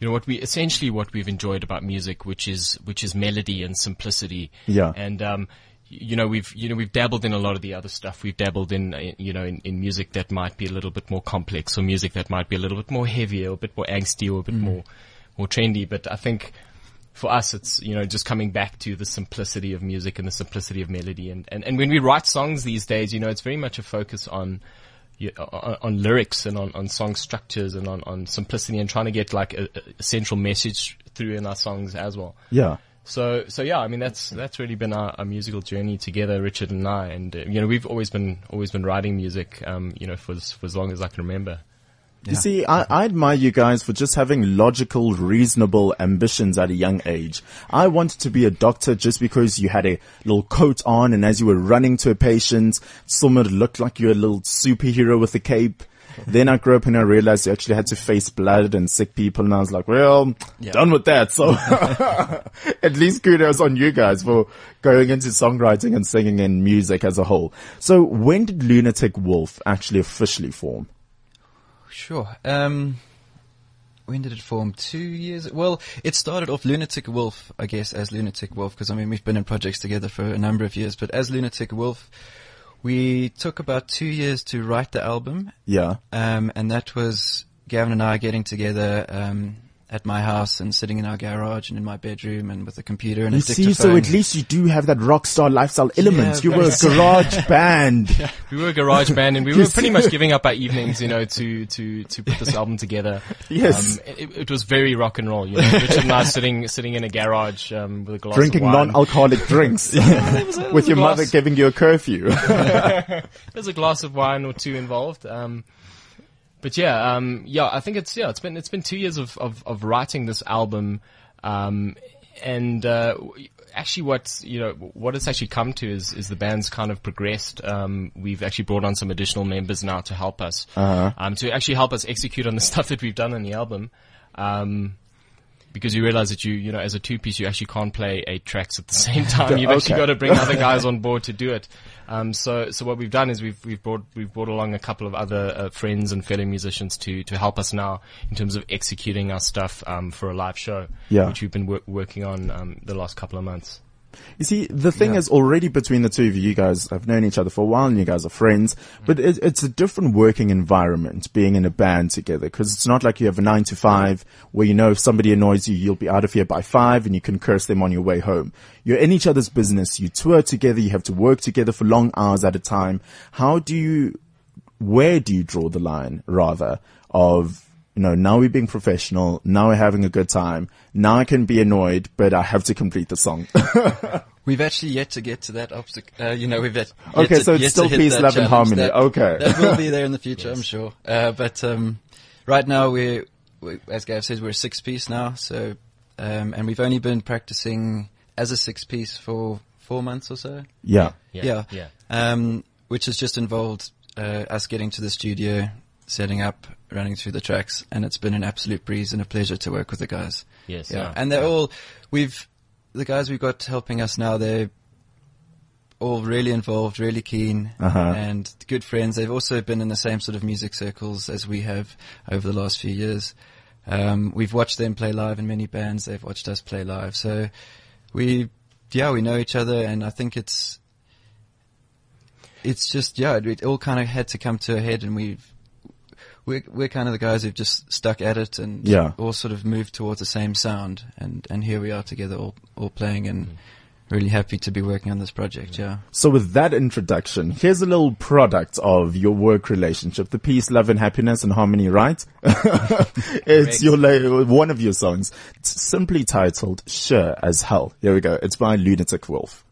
you know what we essentially what we've enjoyed about music, which is which is melody and simplicity. Yeah. And um, you know we've you know we've dabbled in a lot of the other stuff. We've dabbled in you know in, in music that might be a little bit more complex, or music that might be a little bit more heavier, or a bit more angsty, or a bit more more trendy. But I think for us, it's, you know, just coming back to the simplicity of music and the simplicity of melody. And, and, and when we write songs these days, you know, it's very much a focus on, you- on, on lyrics and on, on song structures and on, on simplicity and trying to get like a, a central message through in our songs as well. Yeah. So, so yeah, I mean, that's, that's really been our, our musical journey together, Richard and I. And, uh, you know, we've always been, always been writing music, um, you know, for, for as long as I can remember. You see, I, I admire you guys for just having logical, reasonable ambitions at a young age. I wanted to be a doctor just because you had a little coat on and as you were running to a patient, someone looked like you were a little superhero with a cape. Then I grew up and I realized you actually had to face blood and sick people and I was like, well, Yeah. done with that. So at least kudos on you guys for going into songwriting and singing and music as a whole. So when did Lunatic Wolf actually officially form? Sure. Um, when did it form? Two years. Well, it started off Lunatic Wolf, I guess, as Lunatic Wolf, because I mean we've been in projects together for a number of years. But as Lunatic Wolf, we took about two years to write the album, Yeah. um, and that was Gavin and I getting together um, at my house and sitting in our garage and in my bedroom and with a computer and You a see, so at least you do have that rock star lifestyle element. you were a garage band. We were a garage band and we were pretty much giving up our evenings, you know, to, to, to put this album together. Yes. Um, it, it was very rock and roll, you know. Richard and I sitting, sitting in a garage, um, with a glass Drinking of wine. non-alcoholic drinks. With your a mother giving you a curfew. There's a glass of wine or two involved. Um, but yeah, um, yeah, I think it's, yeah, it's been, it's been two years of, of, of writing this album. Um, and, uh, actually what, you know, what it's actually come to is, is the band's kind of progressed. Um, we've actually brought on some additional members now to help us, um, to actually help us execute on the stuff that we've done on the album. Um, because you realize that you, you know, as a two piece, you actually can't play eight tracks at the same time. You've actually got to bring other guys on board to do it. Um, so, so what we've done is we've, we've brought, we've brought along a couple of other uh, friends and fellow musicians to, to help us now in terms of executing our stuff, um, for a live show. Yeah. Which we've been wor- working on, um, the last couple of months. You see, the thing is already between the two of you, you guys have known each other for a while and you guys are friends, but it, it's a different working environment being in a band together because it's not like you have a nine to five where you know if somebody annoys you, you'll be out of here by five and you can curse them on your way home. You're in each other's business. You tour together. You have to work together for long hours at a time. How do you, where do you draw the line rather of, you know, now we're being professional. Now we're having a good time. Now I can be annoyed, but I have to complete the song. We've actually yet to get to that obstacle. Uh, you know, we've yet, yet Okay, to, so it's yet still hit peace, love, and harmony. That, Okay. that will be there in the future, I'm sure. Uh, but um, right now, we're, we, as Gav says, we're a six piece now. So, um, and we've only been practicing as a six piece for four months or so. yeah. Yeah, Yeah. Um, which has just involved uh, us getting to the studio, setting up, running through the tracks, and it's been an absolute breeze and a pleasure to work with the guys. Yes. Yeah, Yeah. and they're all we've the guys we've got helping us now. They're all really involved, really keen, Uh-huh. and good friends. They've also been in the same sort of music circles as we have over the last few years. Um, we've watched them play live in many bands. They've watched us play live, so we, yeah, we know each other, and I think it's it's just yeah, it, it all kind of had to come to a head, and we've we're we're kind of the guys who've just stuck at it and Yeah. all sort of moved towards the same sound, and and here we are together, all all playing, and really happy to be working on this project. Yeah. So with that introduction, here's a little product of your work relationship, the peace, love and happiness and harmony, right? it's your, one of your songs. It's simply titled Sure as Hell. Here we go. It's by Lunatic Wolf.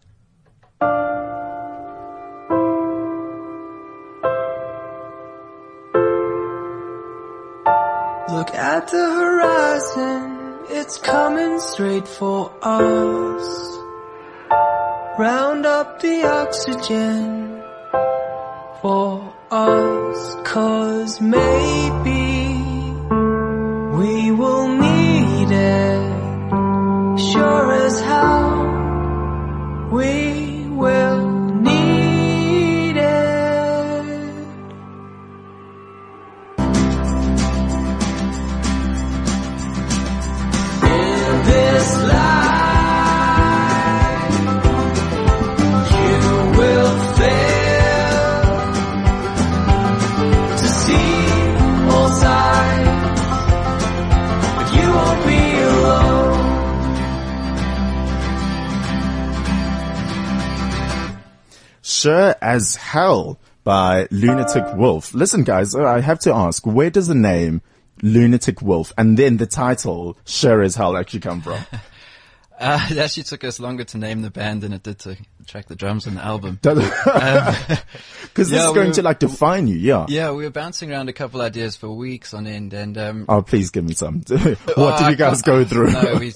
Look at the horizon, it's coming straight for us. Round up the oxygen for us, cause maybe we will need it. Sure as hell, we Sure as Hell by Lunatic Wolf. Listen guys, uh, I have to ask, where does the name Lunatic Wolf and then the title Sure as Hell actually come from? Uh, it actually took us longer to name the band than it did to track the drums on the album. Because this Yeah, is going we- to like define you, yeah. Yeah, we were bouncing around a couple ideas for weeks on end, and um, Oh, please give me some. what did you guys can't- go through? No, we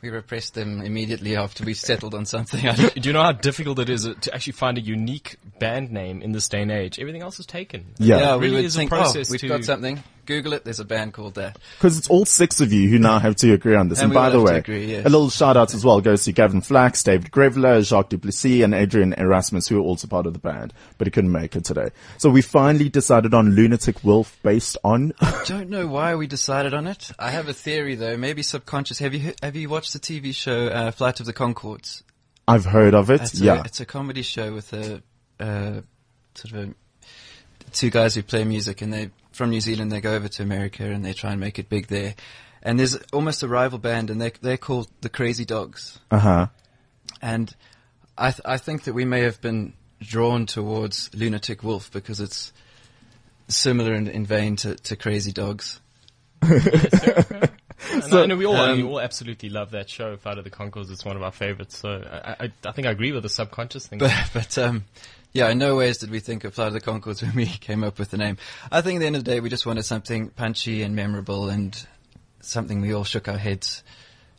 we repressed them immediately after we settled on something. Don't- Do you know how difficult it is uh, to actually find a unique band name in this day and age? Everything else is taken. Yeah. yeah, It we really would is a think, oh, process we've to- got something. Google it. There's a band called that. Because it's all six of you who now have to agree on this. And, And by the way, agree, yes. a little shout out as well goes to Gavin Flax, David Grevler, Jacques Duplessis, and Adrian Erasmus, who are also part of the band, but he couldn't make it today. So we finally decided on Lunatic Wolf based on, I Don't know why we decided on it. I have a theory though, maybe subconscious. Have you have you watched the TV show uh, Flight of the Conchords? I've heard of it. It's yeah. a, it's a comedy show with a uh, sort of a, two guys who play music, and they from New Zealand. They go over to America and they try and make it big there. And there's almost a rival band, and they they're called the Crazy Dogs. Uh huh. And I th- I think that we may have been drawn towards Lunatic Wolf because it's similar in, in vein to, to Crazy Dogs. no, no, we all, um, we all absolutely love that show, Flight of the Conchords. It's one of our favorites. So I, I, I think I agree with the subconscious thing. But, but um, yeah, in no ways did we think of Flight of the Conchords when we came up with the name. I think at the end of the day, we just wanted something punchy and memorable and something we all shook our heads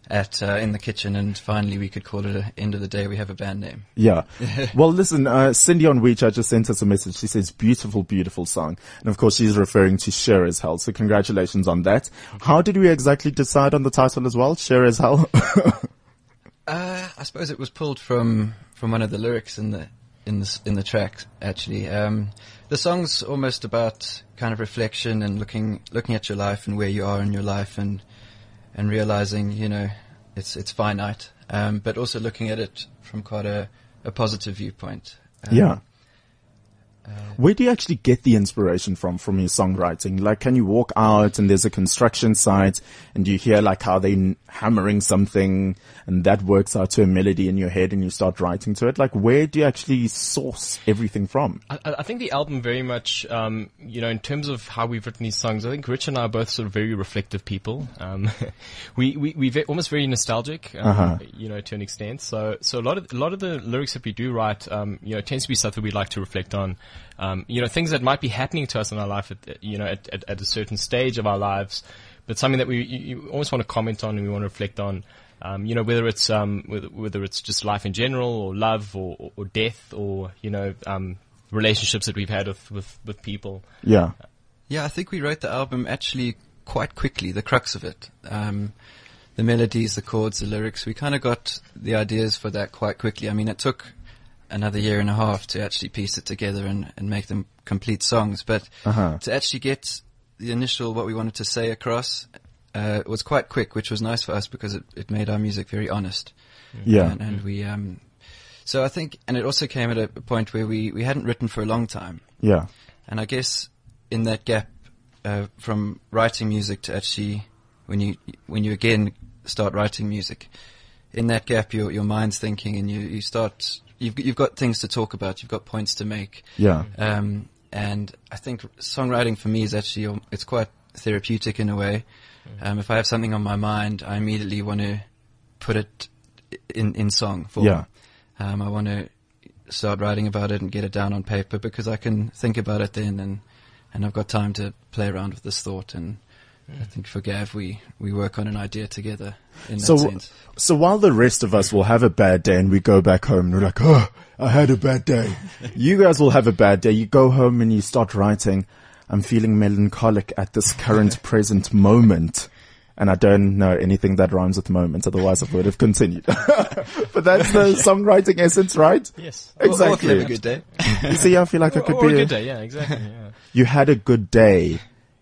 at uh, in the kitchen, and finally we could call it a end of the day. We have a band name. Yeah. well, listen, uh, Cindy on WeChat just sent us a message. She says, beautiful, beautiful song. And of course, she's referring to Sure as Hell. So congratulations on that. How did we exactly decide on the title as well? Sure as Hell? Uh, I suppose it was pulled from from one of the lyrics in the in the in the track. Actually, um, the song's almost about kind of reflection and looking looking at your life and where you are in your life and and realizing you know it's it's finite, um, but also looking at it from quite a, a positive viewpoint. Um, yeah. Where do you actually get the inspiration from, from your songwriting? Like, can you walk out and there's a construction site and you hear like how they hammering something and that works out to a melody in your head and you start writing to it? Like, where do you actually source everything from? I, I think the album very much, um, you know, in terms of how we've written these songs, I think Rich and I are both sort of very reflective people. Um, we, we, we ve- almost very nostalgic, um, Uh-huh. you know, to an extent. So, so a lot of, a lot of the lyrics that we do write, um, you know, tends to be stuff that we like to reflect on. Um, you know, things that might be happening to us in our life at, you know, at, at, at a certain stage of our lives, but something that we, you, you almost want to comment on and we want to reflect on. Um, you know, whether it's um, whether, whether it's just life in general, or love, or, or, or death, or you know, um, relationships that we've had with, with, with people. Yeah. Yeah, I think we wrote the album actually quite quickly, the crux of it. Um, the melodies, the chords, the lyrics, we kind of got the ideas for that quite quickly. I mean, it took another year and a half to actually piece it together and, and make them complete songs, but Uh-huh. to actually get the initial, what we wanted to say across, uh, was quite quick, which was nice for us because it, it made our music very honest. Yeah. And, and we, um, so I think, and it also came at a point where we, we hadn't written for a long time. Yeah. And I guess in that gap uh, from writing music to actually when you when you again start writing music, in that gap your your mind's thinking and you you start you've you've got things to talk about, you've got points to make. Yeah. Um, and I think songwriting for me is actually um, it's quite therapeutic in a way. Um, if I have something on my mind, I immediately want to put it in in song form. Yeah. Um, I want to start writing about it and get it down on paper because I can think about it then and and I've got time to play around with this thought and I think for Gav we we work on an idea together in that So, sense. so while the rest of us will have a bad day and we go back home and we're like, oh, I had a bad day. you guys will have a bad day. You go home and you start writing. I'm feeling melancholic at this current present moment. And I don't know anything that rhymes with moment. Otherwise I would have continued. but that's the songwriting essence, right? Yes. Or- or Exactly. a good day. You see, I feel like I Or, could or be a a- good day, yeah, exactly. Yeah. you had a good day.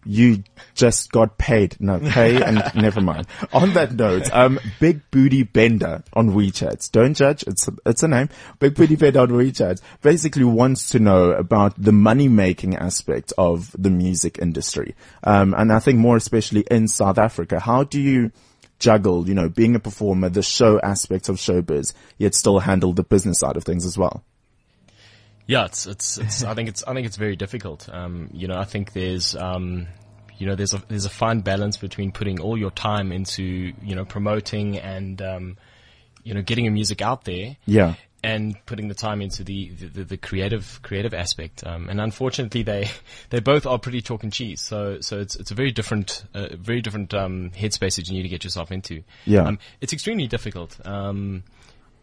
You just got paid. No, pay and never mind. On that note, um, Big Booty Bender on WeChat. Don't judge. It's a, it's a name. Big Booty Bender on WeChat basically wants to know about the money making aspect of the music industry. Um, and I think more especially in South Africa. How do you juggle, you know, being a performer, the show aspect of showbiz, yet still handle the business side of things as well? Yeah, it's it's, it's I think it's I think it's very difficult. Um, you know, I think there's um, you know there's a there's a fine balance between putting all your time into you know promoting and um, you know getting your music out there. Yeah. And putting the time into the, the, the creative creative aspect, um, and unfortunately they they both are pretty chalk and cheese. So so it's it's a very different uh, very different um, headspace that you need to get yourself into. Yeah. um, it's extremely difficult. Um,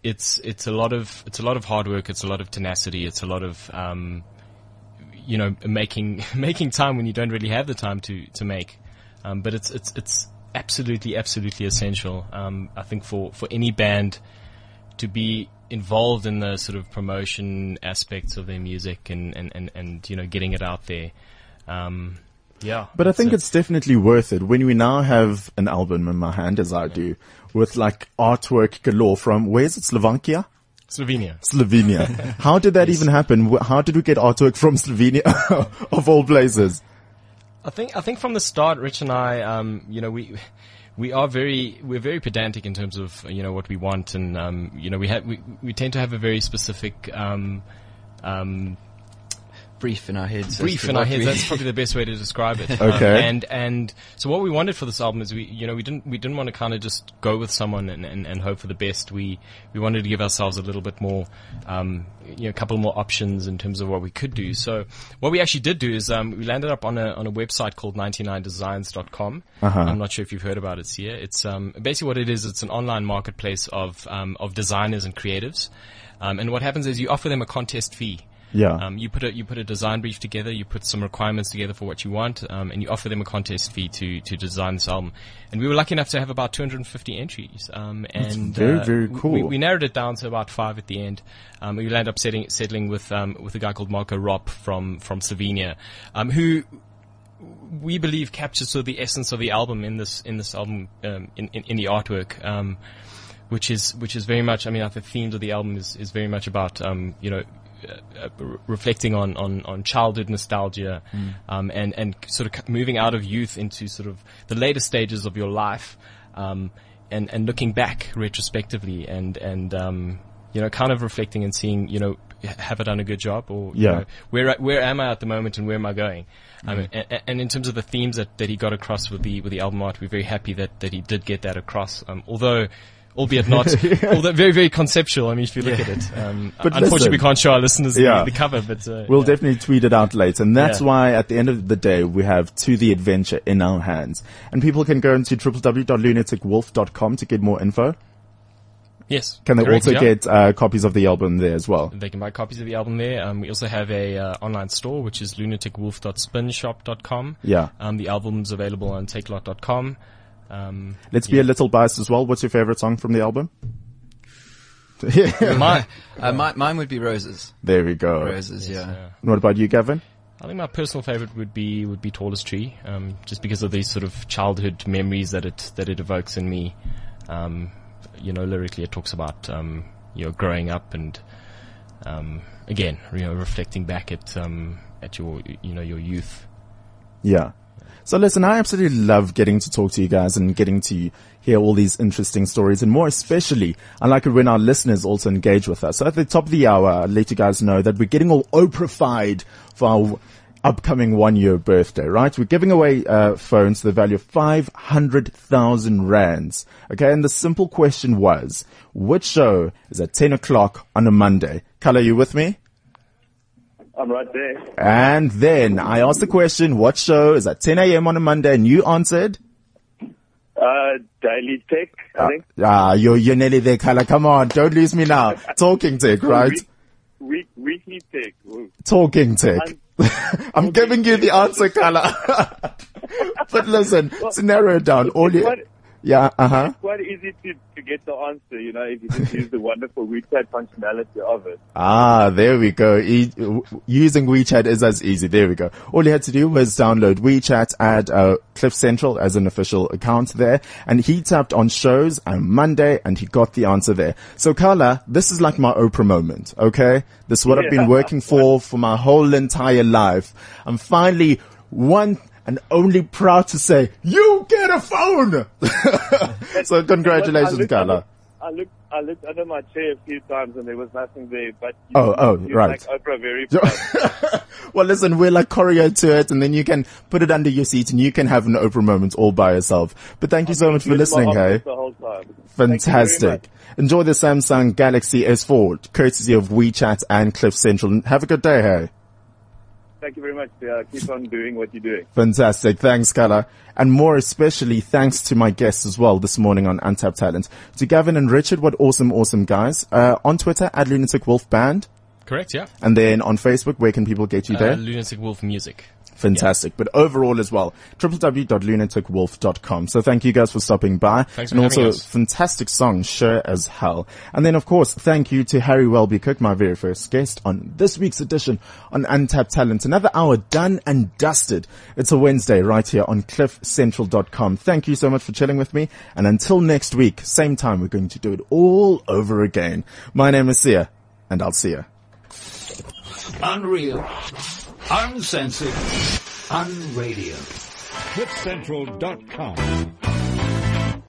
it's it's a lot of it's a lot of hard work. It's a lot of tenacity. It's a lot of um, you know making making time when you don't really have the time to to make. Um, but it's it's it's absolutely absolutely essential. Um, I think for for any band to be involved in the sort of promotion aspects of their music and and and, and you know getting it out there. Um, yeah, But I think a- it's definitely worth it when we now have an album in my hand, as I do, with like artwork galore from, where is it, Slovakia? Slovenia. Slovenia. How did that even happen? How did we get artwork from Slovenia, of all places? I think I think from the start, Rich and I, um, you know, we we are very we're very pedantic in terms of you know what we want, and um, you know we have we, we tend to have a very specific um, um, Brief in our heads. brief in our heads. That's probably the best way to describe it. Okay. Um, and and so what we wanted for this album is we you know we didn't we didn't want to kind of just go with someone and, and, and hope for the best. We we wanted to give ourselves a little bit more um, you know a couple more options in terms of what we could do. So what we actually did do is um, we landed up on a on a website called 99designs.com. Uh-huh. I'm not sure if you've heard about it, Sia. It's um, basically what it is. It's an online marketplace of um, of designers and creatives. Um, and what happens is you offer them a contest fee. Yeah. Um, you put a you put a design brief together, you put some requirements together for what you want, um, and you offer them a contest fee to to design this album. And we were lucky enough to have about 250 entries. Um, and very, uh, very we- cool. We, we narrowed it down to about five at the end. Um, we landed up setting, settling with um, with a guy called Marco Rop from from Slovenia, um, who we believe captures sort of the essence of the album in this in this album um, in, in in the artwork. Um, which is which is very much. I mean, the themes of the album is, is very much about um, you know uh, uh, reflecting on, on, on childhood nostalgia um, and and sort of moving out of youth into sort of the later stages of your life um, and and looking back retrospectively and and um, you know kind of reflecting and seeing you know have I done a good job or you Yeah. know, where where am I at the moment and where am I going? Um, and, and in terms of the themes that, that he got across with the with the album art, we're very happy that, that he did get that across. Um, although, albeit not, although very very conceptual. I mean, if you look at it, um, But unfortunately listen. we can't show our listeners Yeah. the, the cover, but uh, We'll yeah. definitely tweet it out later. And that's Yeah. why at the end of the day, we have To the Adventure in our hands. And people can go into www.lunaticwolf.com to get more info. yes. Can they correct, also yeah. get uh, copies of the album there as well? They can buy copies of the album there. Um, we also have a uh, online store, which is lunaticwolf.spinshop.com. Yeah. Um, the album's available on takealot.com. Um, Let's be a little biased as well. What's your favorite song from the album? my, Uh, mi- mine would be Roses. there we go. Roses, yeah. yeah. What about you, Gavin? I think my personal favorite would be would be Tallest Tree, um, just because of these sort of childhood memories that it that it evokes in me. Um, you know, lyrically, it talks about um, you know growing up and um, again, you know, reflecting back at um, at your you know your youth. Yeah. So listen, I absolutely love getting to talk to you guys and getting to hear all these interesting stories and more especially, I like it when our listeners also engage with us. So at the top of the hour, I'll let you guys know that we're getting all Oprah-fied for our upcoming one year birthday, right? We're giving away, uh, phones to the value of 500,000 rands. Okay. And the simple question was, which show is at 10 o'clock on a Monday? Kala, you with me? I'm right there. And then I asked the question, what show is at 10 a.m. on a Monday? And you answered, Uh, Daily Tech, I think. ah, you're, you're nearly there, Kala. Come on. Don't lose me now. Talking tech, right? Week, week, weekly Tech. Ooh. Talking tech. I'm giving you the answer, Kala. but listen, to narrow it down, all you, quite, yeah, uh huh. It's quite easy to, to get the answer, you know, if you just use the wonderful WeChat functionality of it. Ah, there we go. E- using WeChat is as easy. There we go. All you had to do was download WeChat, add uh, Cliff Central as an official account there, and he tapped on shows on Monday, and he got the answer there. So, Carla, this is like my Oprah moment. Okay, this is what I've been working for for my whole entire life. I'm finally one. And only proud to say, you get a phone! so congratulations, Carla. I looked, I looked under my chair a few times and there was nothing there. But you, Oh, oh, right. Make Oprah very proud. well, listen, we're like choreo to it, and then you can put it under your seat, and you can have an Oprah moment all by yourself. But thank you so much for listening, hey. office The whole time. Thank you very much. Fantastic. Enjoy the Samsung Galaxy S4, courtesy of WeChat and Cliff Central. Have a good day, hey. Thank you very much. Uh, keep on doing what you're doing. Fantastic. Thanks, Kala. And more especially thanks to my guests as well this morning on Untapped Talent. To Gavin and Richard, what awesome, awesome guys. Uh, on Twitter, at Lunatic Wolf Band. Correct, yeah. And then on Facebook, where can people get you there? Uh, Lunatic Wolf Music. Fantastic. But overall as well, www.lunaticwolf.com. So thank you guys for stopping by. Thanks and for also us. fantastic song, sure as hell. And then of course, thank you to Harry Welby-Cooke, my very first guest on this week's edition on Untapped Talent. Another hour done and dusted. It's a Wednesday right here on cliffcentral.com. Thank you so much for chilling with me. And until next week, same time, we're going to do it all over again. My name is Sia and I'll see you. Unreal. Uncensored. Unradio. CliffCentral.com.